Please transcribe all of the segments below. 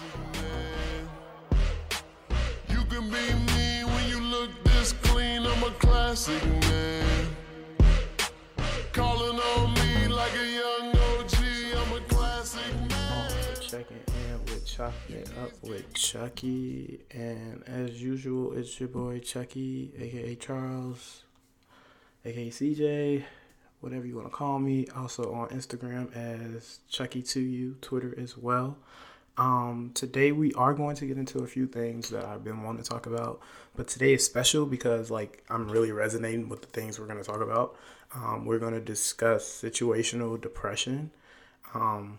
classic, man. You can be me when you look this clean. I'm a classic, man. Calling on me like a young OG. I'm a classic, man. Checking in with Chocolate Up with Chucky. And as usual, it's your boy Chucky, aka Charles, aka CJ, whatever you want to call me. Also on Instagram as Chucky2U, Twitter as well. Um, today we are going to get into a few things that I've been wanting to talk about, but today is special because like I'm really resonating with the things we're going to talk about. Um, we're going to discuss situational depression. Um,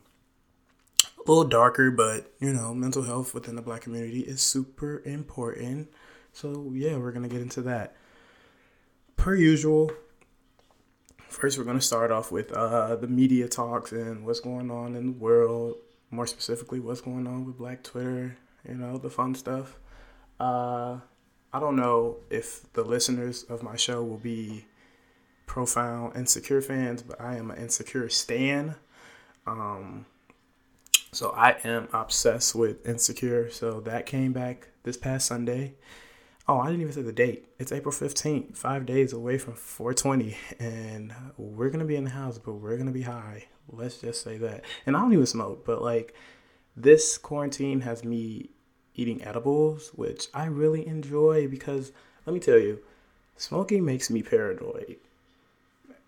a little darker, but you know, mental health within the black community is super important. So yeah, we're gonna get into that. Per usual, first we're gonna start off with uh, the media talks and what's going on in the world. More specifically, what's going on with Black Twitter. You know, the fun stuff. Uh, I don't know if the listeners of my show will be profound insecure fans, but I am an insecure stan. Um, so I am obsessed with Insecure. So that came back this past Sunday. Oh, I didn't even say the date. It's April 15th, five days away from 420. And we're going to be in the house, but we're going to be high. Let's just say that. And I don't even smoke, but like this quarantine has me eating edibles, which I really enjoy because let me tell you, smoking makes me paranoid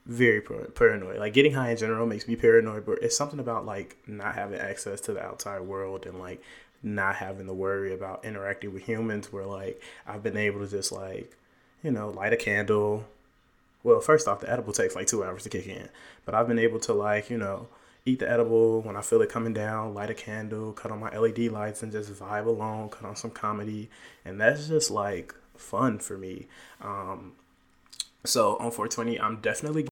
very paranoid. Like getting high in general makes me paranoid, but it's something about like not having access to the outside world and like not having to worry about interacting with humans where like I've been able to just like, you know, light a candle. Well, first off, the edible takes like two hours to kick in, but I've been able to like, you know, eat the edible when I feel it coming down, light a candle, cut on my LED lights and just vibe along, cut on some comedy. And that's just like fun for me. Um, so on 420, I'm definitely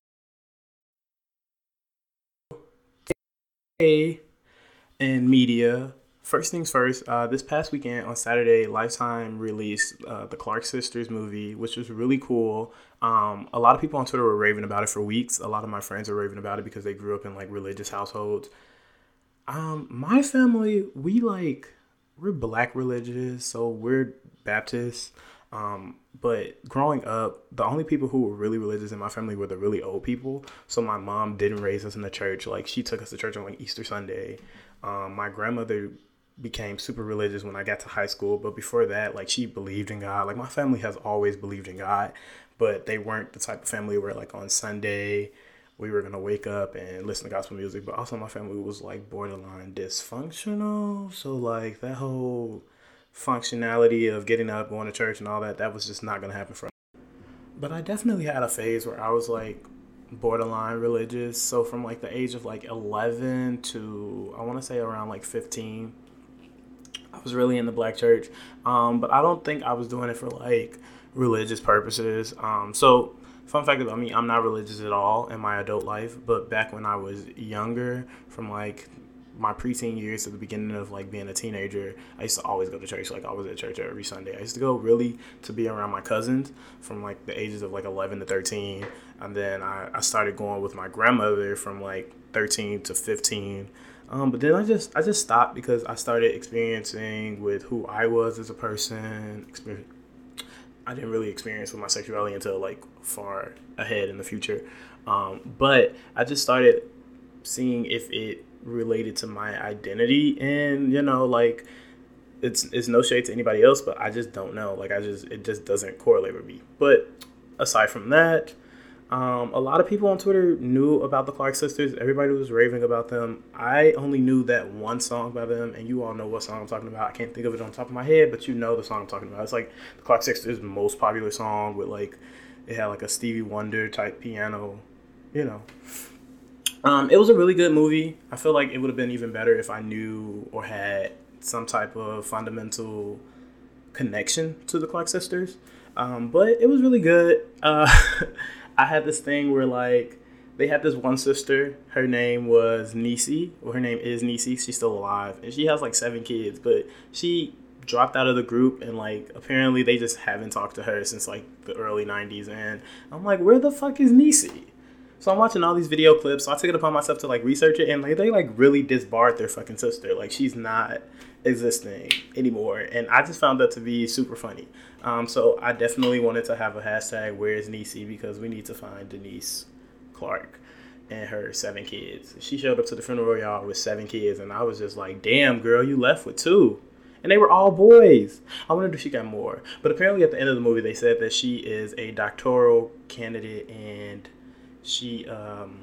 in media. First things first, uh, this past weekend on Saturday, Lifetime released uh, the Clark Sisters movie, which was really cool. Um, a lot of people on Twitter were raving about it for weeks. A lot of my friends are raving about it because they grew up in like religious households. Um, my family, we like, we're black religious, so we're Baptist. Um, but growing up, the only people who were really religious in my family were the really old people. So my mom didn't raise us in the church. Like she took us to church on like Easter Sunday. Um, my grandmother became super religious when I got to high school, but before that, like she believed in God. Like my family has always believed in God, but they weren't the type of family where like on Sunday we were gonna wake up and listen to gospel music. But also my family was like borderline dysfunctional. So like that whole functionality of getting up, going to church, and all that, that was just not to happen for me. But I definitely had a phase where I was like borderline religious. So from like the age of like 11 to I want to say around like 15, I was really in the black church. Um, but I don't think I was doing it for like religious purposes. Um, so fun fact about me, I'm not religious at all in my adult life. But back when I was younger, from like my preteen years to the beginning of like being a teenager, I used to always go to church. Like I was at church every Sunday. I used to go really to be around my cousins from like the ages of like 11 to 13. And then I, I started going with my grandmother from like 13 to 15. Um, but then I just I just stopped because I started experiencing with who I was as a person. I didn't really experience with my sexuality until like far ahead in the future. Um, but I just started seeing if it related to my identity and you know like it's it's no shade to anybody else but i just don't know like i just it just doesn't correlate with me but aside from that um, a lot of people on twitter knew about the clark sisters everybody was raving about them i only knew that one song by them and you all know what song i'm talking about i can't think of it on top of my head but you know the song i'm talking about it's like the clark sisters most popular song with like it had like a stevie wonder type piano you know um, it was a really good movie. I feel like it would have been even better if I knew or had some type of fundamental connection to the Clark sisters. Um, but it was really good. Uh, I had this thing where like they had this one sister. Her name was Niecy, or her name is Niecy. She's still alive, and she has like seven kids. But she dropped out of the group, and like apparently they just haven't talked to her since like the early '90s. And I'm like, where the fuck is Niecy? So I'm watching all these video clips. So I took it upon myself to like research it, and like they like really disbarred their fucking sister. Like she's not existing anymore, and I just found that to be super funny. Um, so I definitely wanted to have a hashtag Where's Niecy because we need to find Denise Clark and her seven kids. She showed up to the funeral y'all with seven kids, and I was just like, "Damn, girl, you left with two. And they were all boys. I wondered if she got more. But apparently, at the end of the movie, they said that she is a doctoral candidate and she um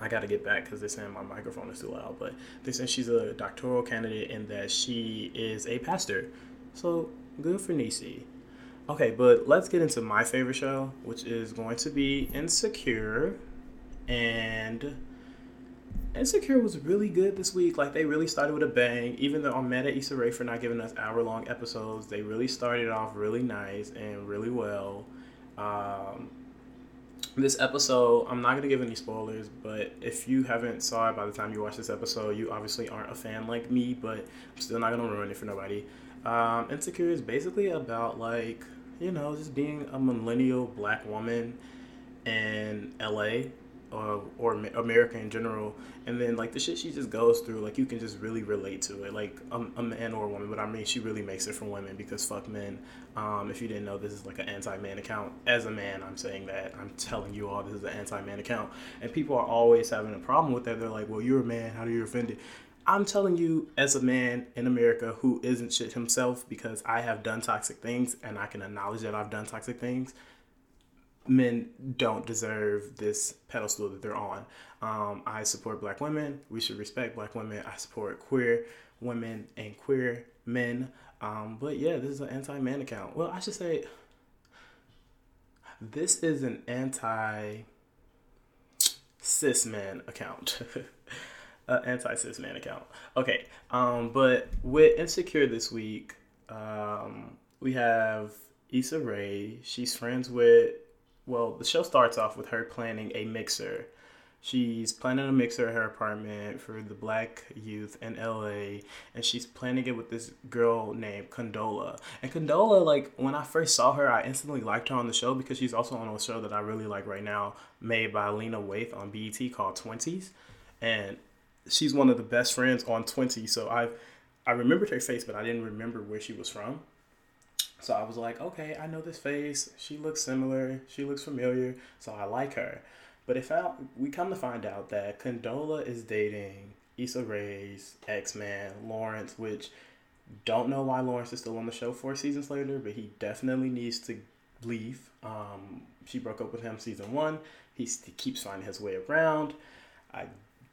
I gotta get back because they're saying my microphone is too loud, but they said she's a doctoral candidate and that she is a pastor. So good for Niecy. Okay, but let's get into my favorite show, which is going to be Insecure. And Insecure was really good this week. Like they really started with a bang. Even though I'm mad at Issa Rae for not giving us hour long episodes, they really started off really nice and really well. Um, this episode, I'm not gonna give any spoilers, but if you haven't saw it by the time you watch this episode, you obviously aren't a fan like me. But I'm still not gonna ruin it for nobody. Um, Insecure is basically about like you know just being a millennial black woman in LA or, or America in general, and then like the shit she just goes through, like you can just really relate to it, like a, a man or a woman. But I mean, she really makes it for women because fuck men. Um, if you didn't know, this is like an anti-man account. As a man, I'm saying that. I'm telling you all this is an anti-man account, and people are always having a problem with that. They're like, "Well, you're a man. How do you offend it?" I'm telling you, as a man in America who isn't shit himself, because I have done toxic things and I can acknowledge that I've done toxic things men don't deserve this pedestal that they're on. Um, I support black women. We should respect black women. I support queer women and queer men. Um, but yeah, this is an anti man account. Well, I should say this is an anti cis man account. uh, anti cis man account. Okay, um, but with Insecure this week, um, we have Issa Rae. She's friends with well, the show starts off with her planning a mixer. She's planning a mixer at her apartment for the black youth in LA, and she's planning it with this girl named Condola. And Condola, like when I first saw her, I instantly liked her on the show because she's also on a show that I really like right now, made by Lena Waithe on BET called Twenties, and she's one of the best friends on Twenty. So I, I remembered her face, but I didn't remember where she was from. So I was like, okay, I know this face. She looks similar. She looks familiar. So I like her. But if I, we come to find out that Condola is dating Issa Rae's ex man, Lawrence, which don't know why Lawrence is still on the show four seasons later, but he definitely needs to leave. Um, she broke up with him season one. He keeps finding his way around. I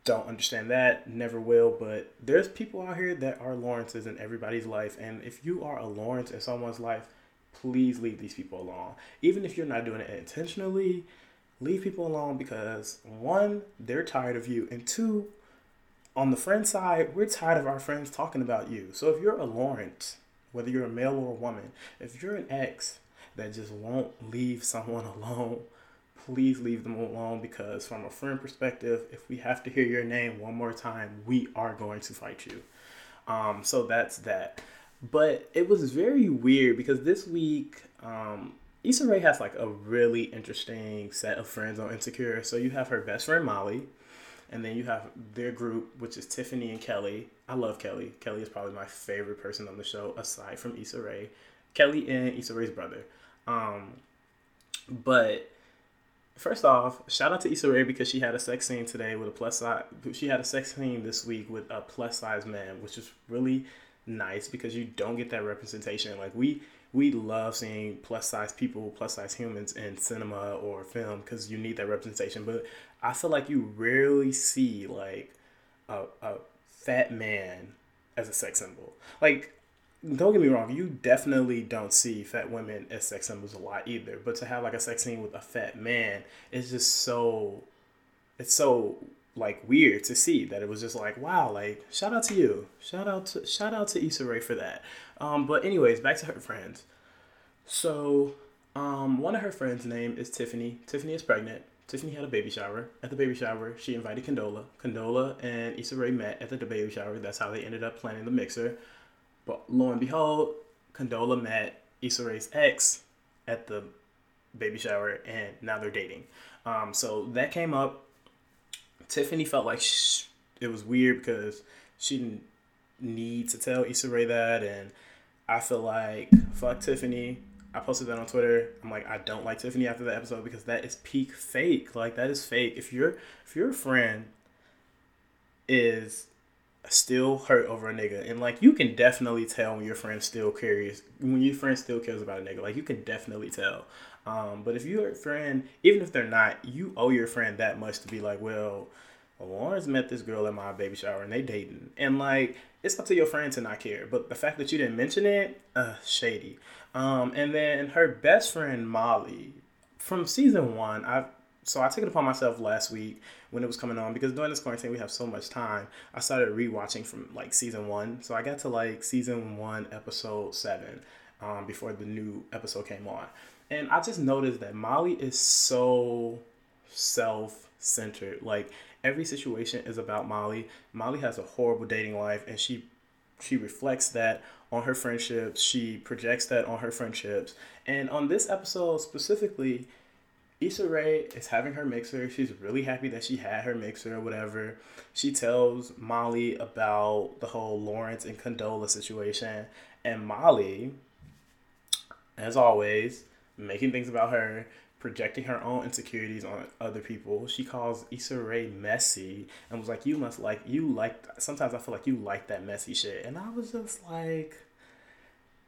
don't understand that, never will. But there's people out here that are Lawrences in everybody's life. And if you are a Lawrence in someone's life, please leave these people alone. Even if you're not doing it intentionally, leave people alone because one, they're tired of you. And two, on the friend side, we're tired of our friends talking about you. So if you're a Lawrence, whether you're a male or a woman, if you're an ex that just won't leave someone alone, please leave them alone because from a friend perspective if we have to hear your name one more time we are going to fight you um, so that's that but it was very weird because this week um, Issa Rae has like a really interesting set of friends on Insecure. So you have her best friend Molly, and then you have their group, which is Tiffany and Kelly. I love Kelly. Kelly is probably my favorite person on the show aside from Issa Rae. Kelly and Issa Rae's brother. Um, but First off, shout out to Issa Rae because she had a sex scene today with a plus size. She had a sex scene this week with a plus size man, which is really nice because you don't get that representation. Like we we love seeing plus size people, plus size humans in cinema or film because you need that representation. But I feel like you rarely see like a, a fat man as a sex symbol. Like don't get me wrong, you definitely don't see fat women as sex symbols a lot either. But to have like a sex scene with a fat man is just so it's so like weird to see that it was just like wow like shout out to you. Shout out to shout out to Issa Rae for that. Um but anyways back to her friends. So um one of her friends name is Tiffany. Tiffany is pregnant. Tiffany had a baby shower. At the baby shower she invited Condola. Condola and Issa Rae met at the baby shower. That's how they ended up planning the mixer but lo and behold, Condola met Issa Rae's ex at the baby shower, and now they're dating. Um, so that came up. Tiffany felt like it was weird because she didn't need to tell Issa Rae that, and I feel like fuck Tiffany. I posted that on Twitter. I'm like, I don't like Tiffany after that episode because that is peak fake. Like that is fake. If your if your friend is still hurt over a nigga, and like you can definitely tell when your friend still cares when your friend still cares about a nigga. Like you can definitely tell. Um, but if your friend, even if they're not, you owe your friend that much to be like, well, Lawrence met this girl at my baby shower and they dating, and like it's up to your friend to not care. But the fact that you didn't mention it, uh, shady. Um, and then her best friend Molly from season one, I so I took it upon myself last week when it was coming on because during this quarantine we have so much time. I started rewatching from like season one, so I got to like season one, episode seven, um, before the new episode came on, and I just noticed that Molly is so self-centered. Like every situation is about Molly. Molly has a horrible dating life, and she she reflects that on her friendships. She projects that on her friendships. And on this episode specifically, Issa Rae is having her mixer. She's really happy that she had her mixer or whatever. She tells Molly about the whole Lawrence and Condola situation. And Molly, as always, making things about her, projecting her own insecurities on other people. She calls Issa Rae messy and was like, "You must like you like." Sometimes I feel like you like that messy shit, and I was just like,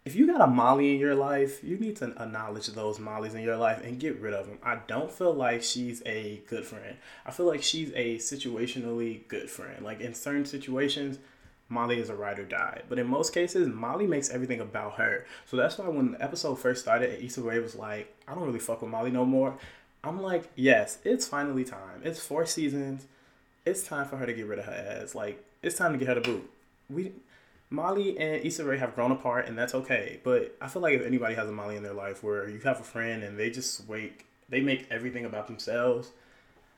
if you got a Molly in your life, you need to acknowledge those Mollies in your life and get rid of them. I don't feel like she's a good friend. I feel like she's a situationally good friend. Like in certain situations, Molly is a ride or die. But in most cases, Molly makes everything about her. So that's why when the episode first started, Issa Rae was like, I don't really fuck with Molly no more. I'm like, yes, it's finally time. It's four seasons. It's time for her to get rid of her ass. Like, it's time to get her to boot. We Molly and Issa Rae have grown apart, and that's okay. But I feel like if anybody has a Molly in their life where you have a friend and they just wait, they make everything about themselves,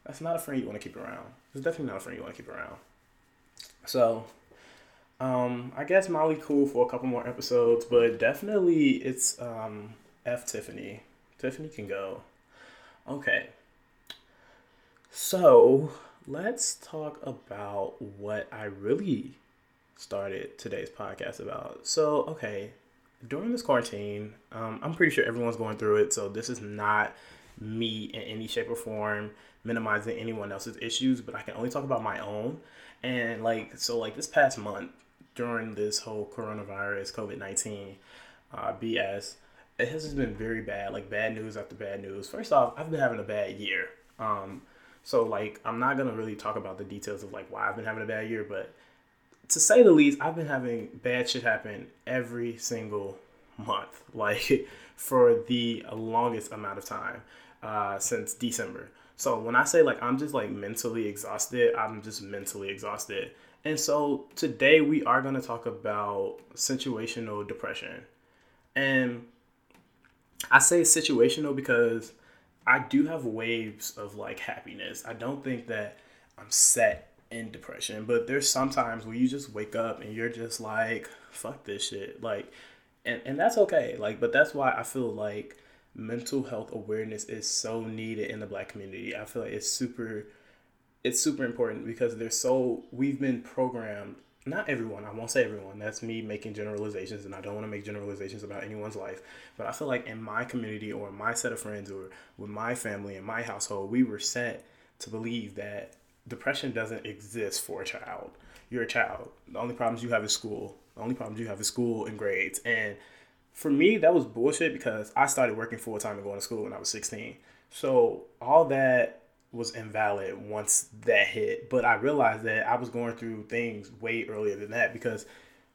that's not a friend you want to keep around. It's definitely not a friend you want to keep around. So um, I guess Molly cool for a couple more episodes, but definitely it's um, F Tiffany. Tiffany can go. Okay. So let's talk about what I really started today's podcast about. So, okay, during this quarantine, um, I'm pretty sure everyone's going through it. So this is not me in any shape or form minimizing anyone else's issues, but I can only talk about my own. And like, so like this past month, during this whole coronavirus COVID nineteen uh, BS, it has just been very bad. Like bad news after bad news. First off, I've been having a bad year. Um, so like I'm not gonna really talk about the details of like why I've been having a bad year, but to say the least, I've been having bad shit happen every single month, like for the longest amount of time uh, since December. So when I say like I'm just like mentally exhausted, I'm just mentally exhausted. And so today we are going to talk about situational depression. And I say situational because I do have waves of like happiness. I don't think that I'm set in depression, but there's sometimes where you just wake up and you're just like, fuck this shit. Like, and, and that's okay. Like, but that's why I feel like mental health awareness is so needed in the black community. I feel like it's super it's super important because they're so we've been programmed not everyone i won't say everyone that's me making generalizations and i don't want to make generalizations about anyone's life but i feel like in my community or my set of friends or with my family and my household we were set to believe that depression doesn't exist for a child. You're a child. The only problems you have is school. The only problems you have is school and grades. And for me that was bullshit because i started working full-time and going to school when i was 16 so all that was invalid once that hit. But I realized that I was going through things way earlier than that because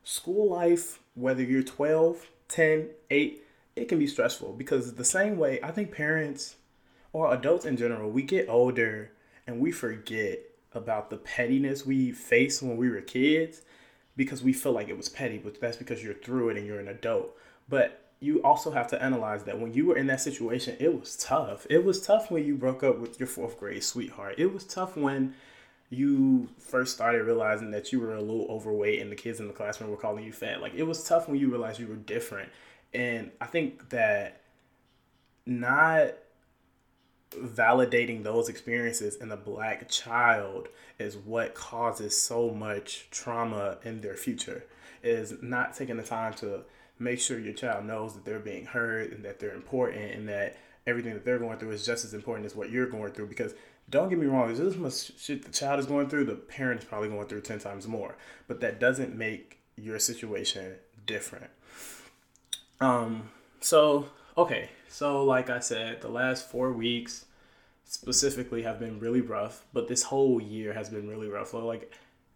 school life, whether you're 12, 10, 8, it can be stressful because the same way I think parents or adults in general, we get older and we forget about the pettiness we faced when we were kids because we feel like it was petty, but that's because you're through it and you're an adult. But you also have to analyze that when you were in that situation, it was tough. It was tough when you broke up with your fourth grade sweetheart. It was tough when you first started realizing that you were a little overweight and the kids in the classroom were calling you fat. Like it was tough when you realized you were different. And I think that not validating those experiences in a black child is what causes so much trauma in their future is not taking the time to make sure your child knows that they're being heard and that they're important and that everything that they're going through is just as important as what you're going through because don't get me wrong, there's this much shit the child is going through, the parent is probably going through 10 times more. But that doesn't make your situation different. Um, so, okay. So, like I said, the last four weeks specifically have been really rough, but this whole year has been really rough. Like,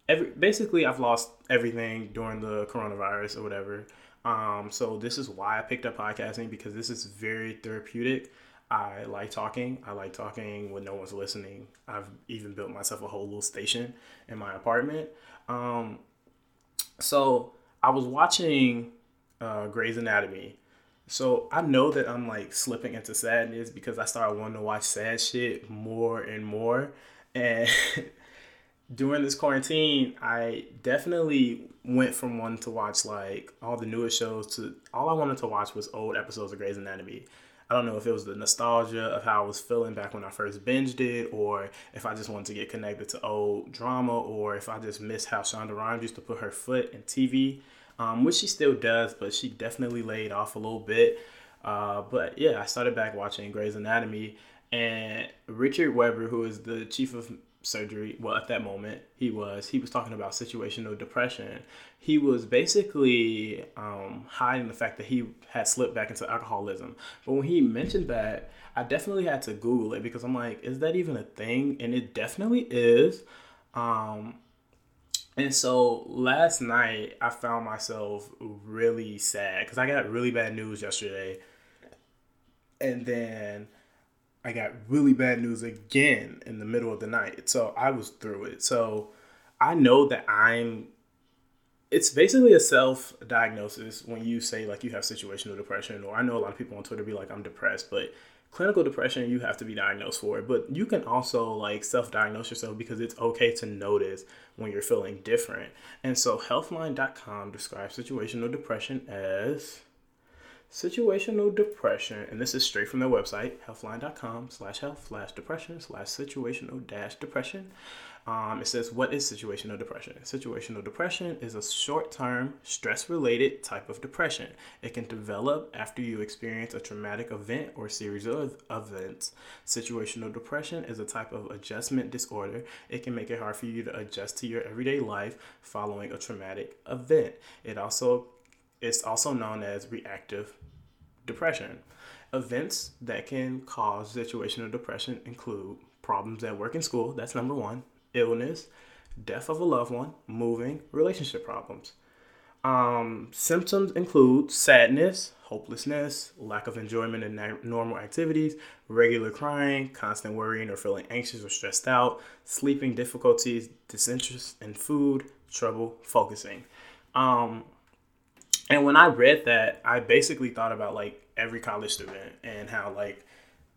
every basically, I've lost everything during the coronavirus or whatever. Um, so this is why I picked up podcasting because this is very therapeutic. I like talking. I like talking when no one's listening. I've even built myself a whole little station in my apartment. Um, so I was watching uh, Grey's Anatomy. So I know that I'm like slipping into sadness because I started wanting to watch sad shit more and more. And during this quarantine, I definitely went from wanting to watch like all the newest shows to all I wanted to watch was old episodes of Grey's Anatomy. I don't know if it was the nostalgia of how I was feeling back when I first binged it, or if I just wanted to get connected to old drama, or if I just missed how Shonda Rhimes used to put her foot in TV, um, which she still does, but she definitely laid off a little bit. Uh, but yeah, I started back watching Grey's Anatomy, and Richard Weber, who is the chief of surgery well at that moment he was he was talking about situational depression. He was basically um, hiding the fact that he had slipped back into alcoholism. But when he mentioned that i definitely had to google it because i'm like is that even a thing? And it definitely is. Um, and so last night i found myself really sad because i got really bad news yesterday and then I got really bad news again in the middle of the night. So I was through it. So I know that I'm it's basically a self diagnosis when you say like you have situational depression or I know a lot of people on Twitter be like I'm depressed, but clinical depression you have to be diagnosed for it. But you can also like self diagnose yourself because it's okay to notice when you're feeling different. And so healthline.com describes situational depression as situational depression, and this is straight from their website, healthline.com slash health slash depression slash situational dash depression. Um, it says, What is situational depression? Situational depression is a short term, stress related type of depression. It can develop after you experience a traumatic event or series of events. Situational depression is a type of adjustment disorder. It can make it hard for you to adjust to your everyday life following a traumatic event. It also it's also known as reactive depression. Events that can cause situational depression include problems at work and school, that's number one, illness, death of a loved one, moving, relationship problems. Um, symptoms include sadness, hopelessness, lack of enjoyment in normal activities, regular crying, constant worrying or feeling anxious or stressed out, sleeping difficulties, disinterest in food, trouble focusing. Um, and when I read that, I basically thought about like every college student and how like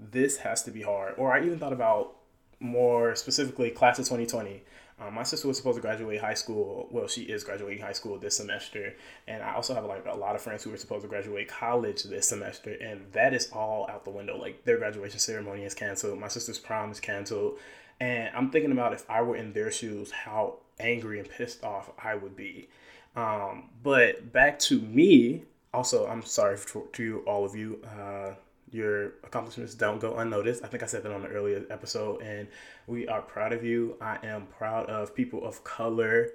this has to be hard. Or I even thought about more specifically class of 2020. Um, my sister was supposed to graduate high school. Well, she is graduating high school this semester, and I also have like a lot of friends who were supposed to graduate college this semester, and that is all out the window. Like their graduation ceremony is canceled. My sister's prom is canceled, and I'm thinking about if I were in their shoes, how angry and pissed off I would be. Um, but back to me. Also, I'm sorry for, to all of you. Uh, your accomplishments don't go unnoticed. I think I said that on the earlier episode, and we are proud of you. I am proud of people of color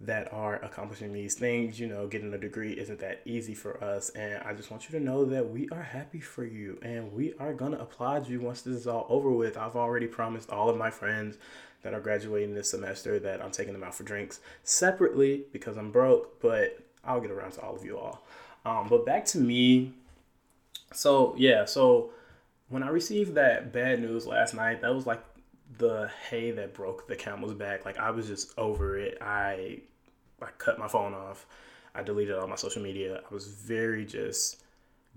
that are accomplishing these things. You know, getting a degree isn't that easy for us, and I just want you to know that we are happy for you, and we are gonna applaud you once this is all over with. I've already promised all of my friends that are graduating this semester that I'm taking them out for drinks separately because I'm broke, but I'll get around to all of you all. Um, but back to me. So, yeah, so when I received that bad news last night, that was like the hay that broke the camel's back. Like I was just over it. I I cut my phone off. I deleted all my social media. I was very just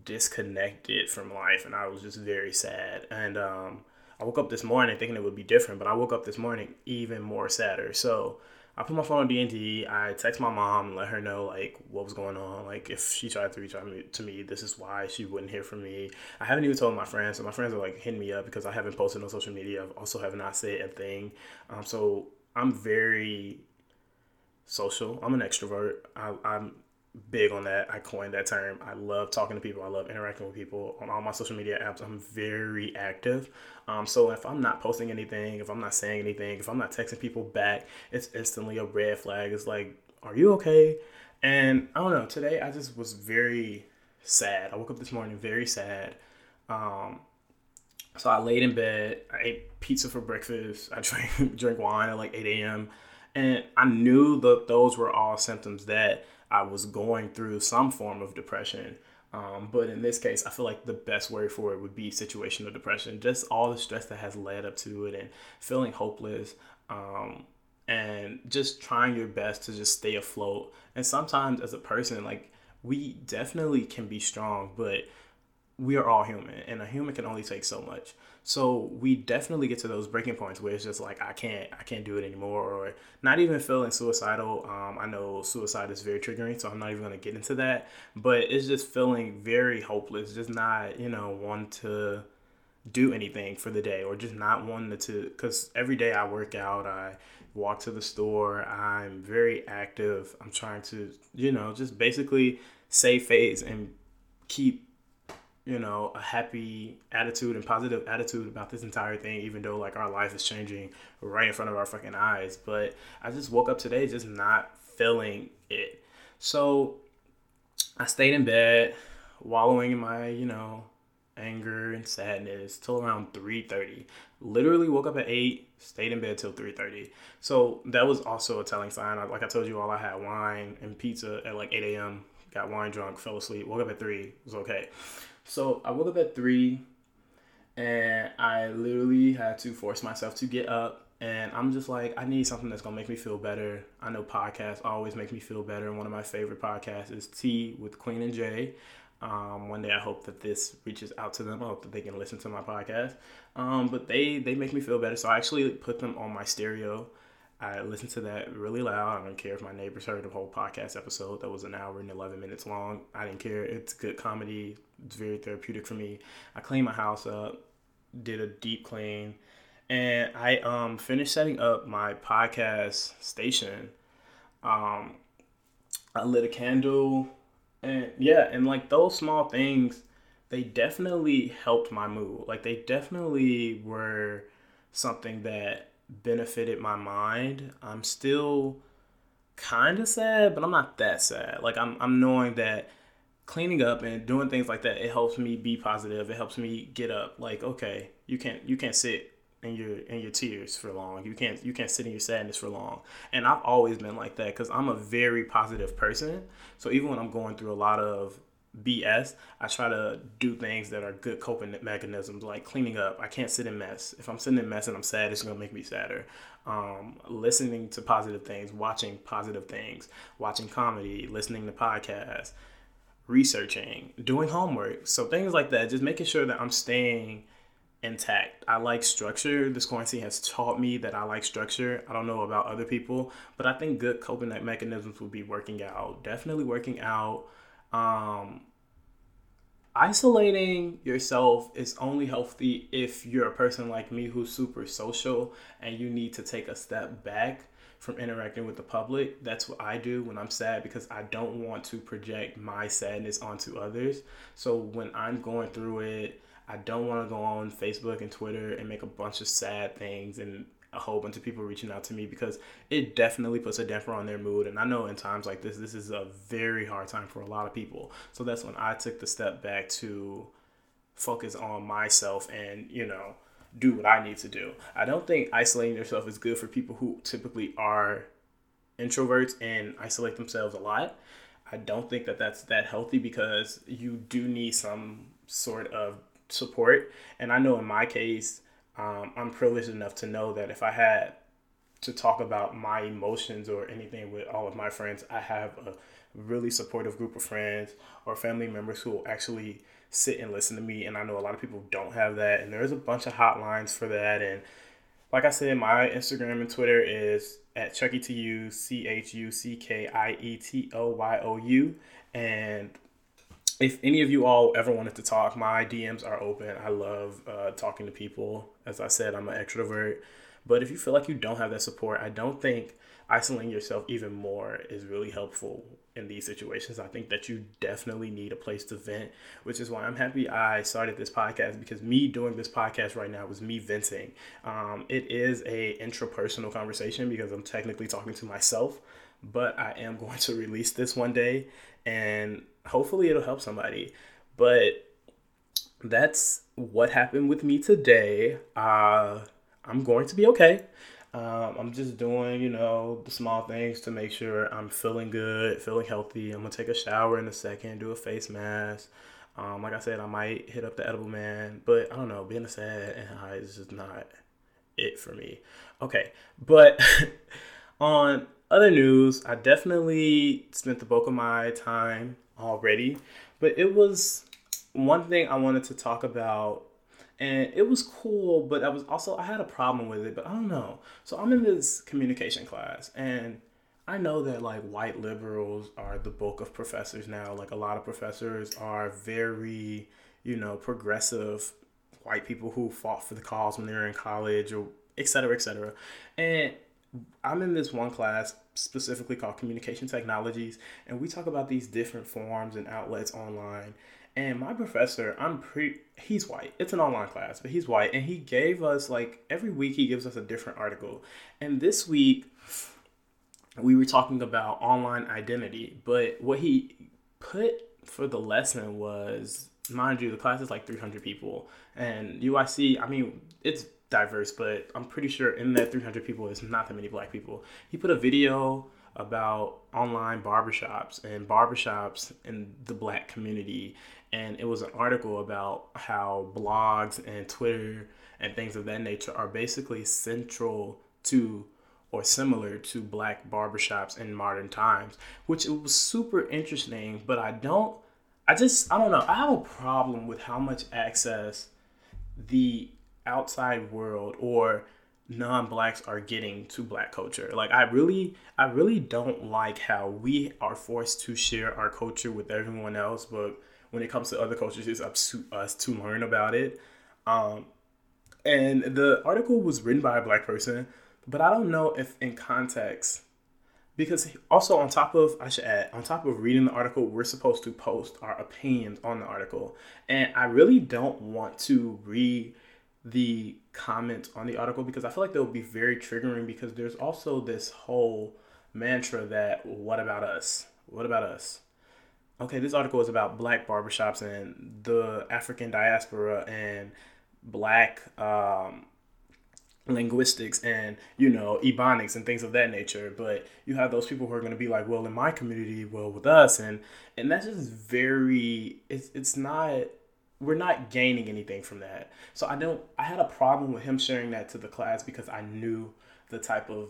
disconnected from life and I was just very sad. And um I woke up this morning thinking it would be different, but I woke up this morning even more sadder. So I put my phone on D and D. I text my mom let her know like what was going on. Like if she tried to reach out to me, this is why she wouldn't hear from me. I haven't even told my friends, so my friends are like hitting me up because I haven't posted on social media. I've also have not said a thing. Um, so I'm very social. I'm an extrovert. I, I'm big on that. I coined that term. I love talking to people. I love interacting with people on all my social media apps. I'm very active. Um, so if I'm not posting anything, if I'm not saying anything, if I'm not texting people back, it's instantly a red flag. It's like, are you okay? And I don't know. Today I just was very sad. I woke up this morning very sad. Um, so I laid in bed. I ate pizza for breakfast. I drank drank wine at like 8 a.m. And I knew that those were all symptoms that I was going through some form of depression. Um, but in this case, I feel like the best word for it would be situational depression. Just all the stress that has led up to it and feeling hopeless um, and just trying your best to just stay afloat. And sometimes, as a person, like we definitely can be strong, but we are all human and a human can only take so much. So we definitely get to those breaking points where it's just like i can't i can't do it anymore or not even feeling suicidal. Um, i know suicide is very triggering so i'm not even going to get into that but it's just feeling very hopeless just not you know want to do anything for the day or just not wanting to because every day i work out i walk to the store i'm very active. I'm trying to you know just basically save face and keep you know, a happy attitude and positive attitude about this entire thing, even though like our life is changing right in front of our fucking eyes. But I just woke up today just not feeling it. So I stayed in bed, wallowing in my, you know, anger and sadness till around 3.30 literally woke up at 8 stayed in bed till 3.30 so that was also a telling sign. Like i told you all i had wine and pizza at like 8 a.m got wine drunk fell asleep woke up at 3 was okay so I woke up at three, and I literally had to force myself to get up. And I'm just like, I need something that's gonna make me feel better. I know podcasts always make me feel better. And one of my favorite podcasts is Tea with Queen and Jay. Um, one day I hope that this reaches out to them. I hope that they can listen to my podcast. Um, but they they make me feel better. So I actually put them on my stereo I listened to that really loud. I don't care if my neighbors heard the whole podcast episode that was an hour and 11 minutes long. I didn't care. It's good comedy. It's very therapeutic for me. I cleaned my house up, did a deep clean, and I um, finished setting up my podcast station. Um, I lit a candle, and yeah, and like those small things, they definitely helped my mood. Like they definitely were something that benefited my mind. I'm still kind of sad, but I'm not that sad. Like I'm I'm knowing that cleaning up and doing things like that it helps me be positive. It helps me get up. Like okay, you can't you can't sit in your in your tears for long. You can't you can't sit in your sadness for long. And I've always been like that cuz I'm a very positive person. So even when I'm going through a lot of BS, I try to do things that are good coping mechanisms, like cleaning up. I can't sit in mess. If I'm sitting in mess and I'm sad, it's gonna make me sadder. Um, listening to positive things, watching positive things, watching comedy, listening to podcasts, researching, doing homework. So things like that, just making sure that I'm staying intact. I like structure. This quarantine has taught me that I like structure. I don't know about other people, but I think good coping mechanisms would be working out. Definitely working out um, isolating yourself is only healthy if you're a person like me who's super social and you need to take a step back from interacting with the public. That's what I do when I'm sad because I don't want to project my sadness onto others. So when I'm going through it, I don't want to go on Facebook and Twitter and make a bunch of sad things and a whole bunch of people reaching out to me because it definitely puts a damper on their mood. And I know in times like this, this is a very hard time for a lot of people. So that's when I took the step back to focus on myself and, you know, do what I need to do. I don't think isolating yourself is good for people who typically are introverts and isolate themselves a lot. I don't think that that's that healthy because you do need some sort of support. And I know in my case, um, I'm privileged enough to know that if I had to talk about my emotions or anything with all of my friends, I have a really supportive group of friends or family members who will actually sit and listen to me. And I know a lot of people don't have that. And there's a bunch of hotlines for that. And like I said, my Instagram and Twitter is at Chucky T U C H U C K I E T O Y O U. And if any of you all ever wanted to talk, my DMs are open. I love uh, talking to people. As I said, I'm an extrovert. But if you feel like you don't have that support, I don't think isolating yourself even more is really helpful in these situations. I think that you definitely need a place to vent, which is why I'm happy I started this podcast because me doing this podcast right now was me venting. Um, it is a intrapersonal conversation because I'm technically talking to myself, but I am going to release this one day and hopefully it'll help somebody. But that's what happened with me today. Uh, I'm going to be okay. Um, I'm just doing, you know, the small things to make sure I'm feeling good, feeling healthy. I'm gonna take a shower in a second, do a face mask. Um, like I said, I might hit up the edible man, but I don't know. Being a sad and high is just not it for me. Okay, but on other news, I definitely spent the bulk of my time already, but it was one thing I wanted to talk about and it was cool but i was also i had a problem with it but i don't know. So i'm in this communication class and i know that like white liberals are the bulk of professors now. Like a lot of professors are very you know progressive white people who fought for the cause when they were in college or et cetera et cetera. And i'm in this one class specifically called communication technologies and we talk about these different forms and outlets online and my professor, I'm pretty, he's white. It's an online class, but he's white. And he gave us, like, every week he gives us a different article. And this week, we were talking about online identity. But what he put for the lesson was, mind you, the class is like 300 people. And UIC, I mean, it's diverse, but I'm pretty sure in that 300 people, is not that many black people. He put a video about online barbershops and barbershops in the black community and it was an article about how blogs and Twitter and things of that nature are basically central to or similar to black barbershops in modern times, which it was super interesting, but I don't I just I don't know. I have a problem with how much access the outside world or non-blacks are getting to black culture. Like I really I really don't like how we are forced to share our culture with everyone else, but when it comes to other cultures, it's up to us to learn about it. Um, and the article was written by a black person, but I don't know if in context, because also on top of, I should add, on top of reading the article, we're supposed to post our opinions on the article. And I really don't want to read the comments on the article because I feel like they'll be very triggering because there's also this whole mantra that, what about us? What about us? okay, this article is about black barbershops and the African diaspora and black um, linguistics and you know ebonics and things of that nature but you have those people who are going to be like well in my community well with us and and that's just very it's it's not we're not gaining anything from that so i don't i had a problem with him sharing that to the class because i knew the type of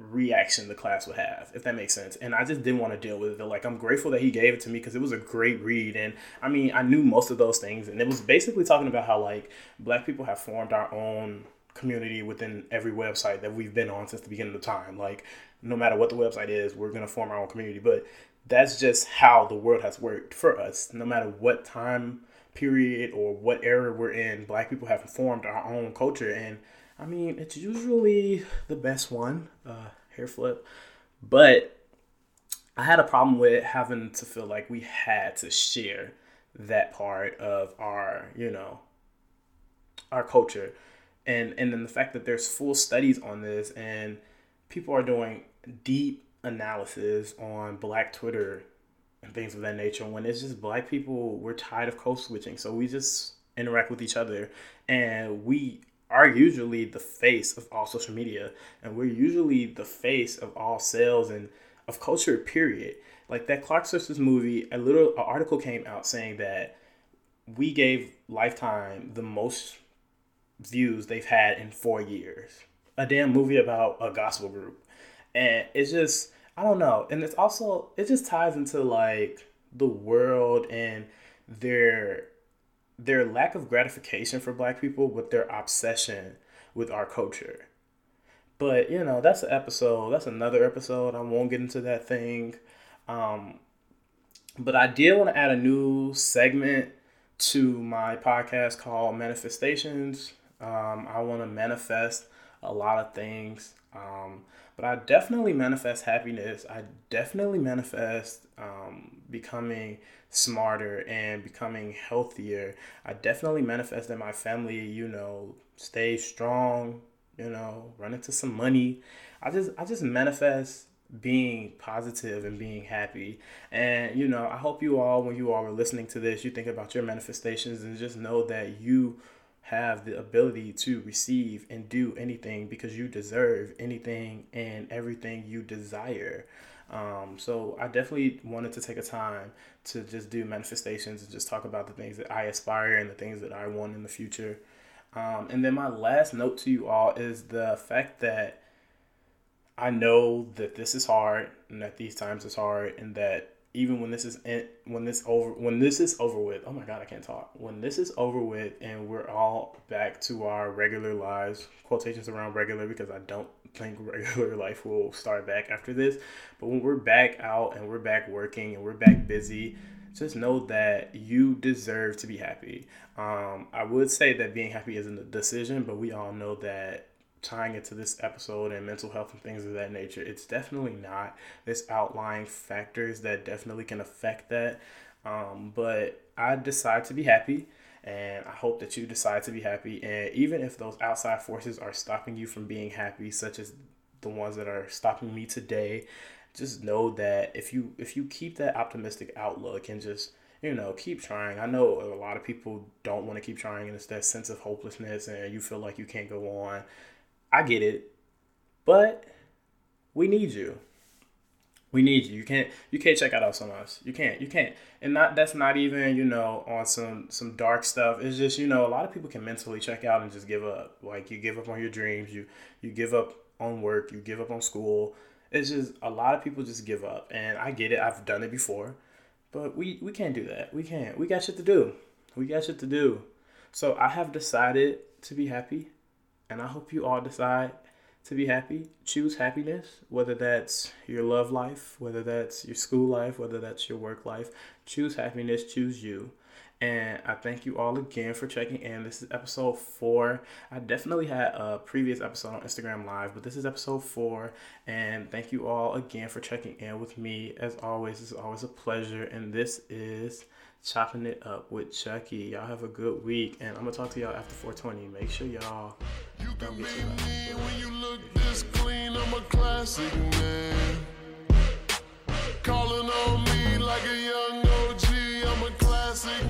reaction the class would have, if that makes sense. And I just didn't want to deal with it. Like, I'm grateful that he gave it to me because it was a great read. And I mean, I knew most of those things. And it was basically talking about how, like, black people have formed our own community within every website that we've been on since the beginning of time. Like, no matter what the website is, we're going to form our own community. But that's just how the world has worked for us. No matter what time period or what era we're in, black people have formed our own culture. And I mean, it's usually the best one, uh, hair flip, but I had a problem with having to feel like we had to share that part of our, you know, our culture. And and then the fact that there's full studies on this and people are doing deep analysis on black Twitter and things of that nature when it's just black people we're tired of code switching. So we just interact with each other. And we are usually the face of all social media. And we're usually the face of all sales and of culture period. Like that clark sisters movie a little article came out saying that we gave lifetime the most views they've had in four years. A damn movie about a gospel group and it's just i don't know and it's also it just ties into like the world and their their lack of gratification for black people with their obsession with our culture. but you know, that's an episode. That's another episode. I won't get into that thing. Um, but I did want to add a new segment to my podcast called Manifestations. Um, I want to manifest a lot of things. Um, but I definitely manifest happiness. I definitely manifest um, becoming smarter and becoming healthier. I definitely manifest that my family, you know, stay strong, you know, run into some money. I just I just manifest being positive and being happy. And you know, I hope you all when you all are listening to this, you think about your manifestations and just know that you have the ability to receive and do anything because you deserve anything and everything you desire. Um, so I definitely wanted to take a time to just do manifestations and just talk about the things that I aspire and the things that I want in the future. Um, and then my last note to you all is the fact that I know that this is hard and that these times is hard and that even when this is when this over when this is over with oh my god i can't talk. When this is over with and we're all back to our regular lives quotations around regular because i don't think regular life will start back after this but when we're back out and we're back working and we're back busy just know that you deserve to be happy. Um, i would say that being happy isn't a decision but we all know that tying it to this episode and mental health and things of that nature. It's definitely not. There's outlying factors that definitely can affect that. Um, but I decide to be happy and I hope that you decide to be happy. And even if those outside forces are stopping you from being happy, such as the ones that are stopping me today, just know that if you if you keep that optimistic outlook and just you know keep trying i know a lot of people don't want to keep trying and it's that sense of hopelessness and you feel like you can't go on I get it, but we need you. We need you. You can't you can't check out us on us. You can't. You can't. And not that's not even, you know, on some some dark stuff. It's just, you know, a lot of people can mentally check out and just give up. Like you give up on your dreams, you you give up on work, you give up on school. It's just a lot of people just give up. And I get it. I've done it before. But we we can't do that. We can't. We got shit to do. We got shit to do. So I have decided to be happy. And I hope you all decide to be happy. Choose happiness, whether that's your love life, whether that's your school life, whether that's your work life. Choose happiness, choose you. And I thank you all again for checking in. This is episode four. I definitely had a previous episode on Instagram Live, but this is episode four. And thank you all again for checking in with me. As always, it's always a pleasure. And this is chopping it up with Chucky. Y'all have a good week, and I'm gonna talk to y'all after 420. Make sure y'all you get me when you look this clean. I'm a classic man. Calling on me like a young OG. I'm a classic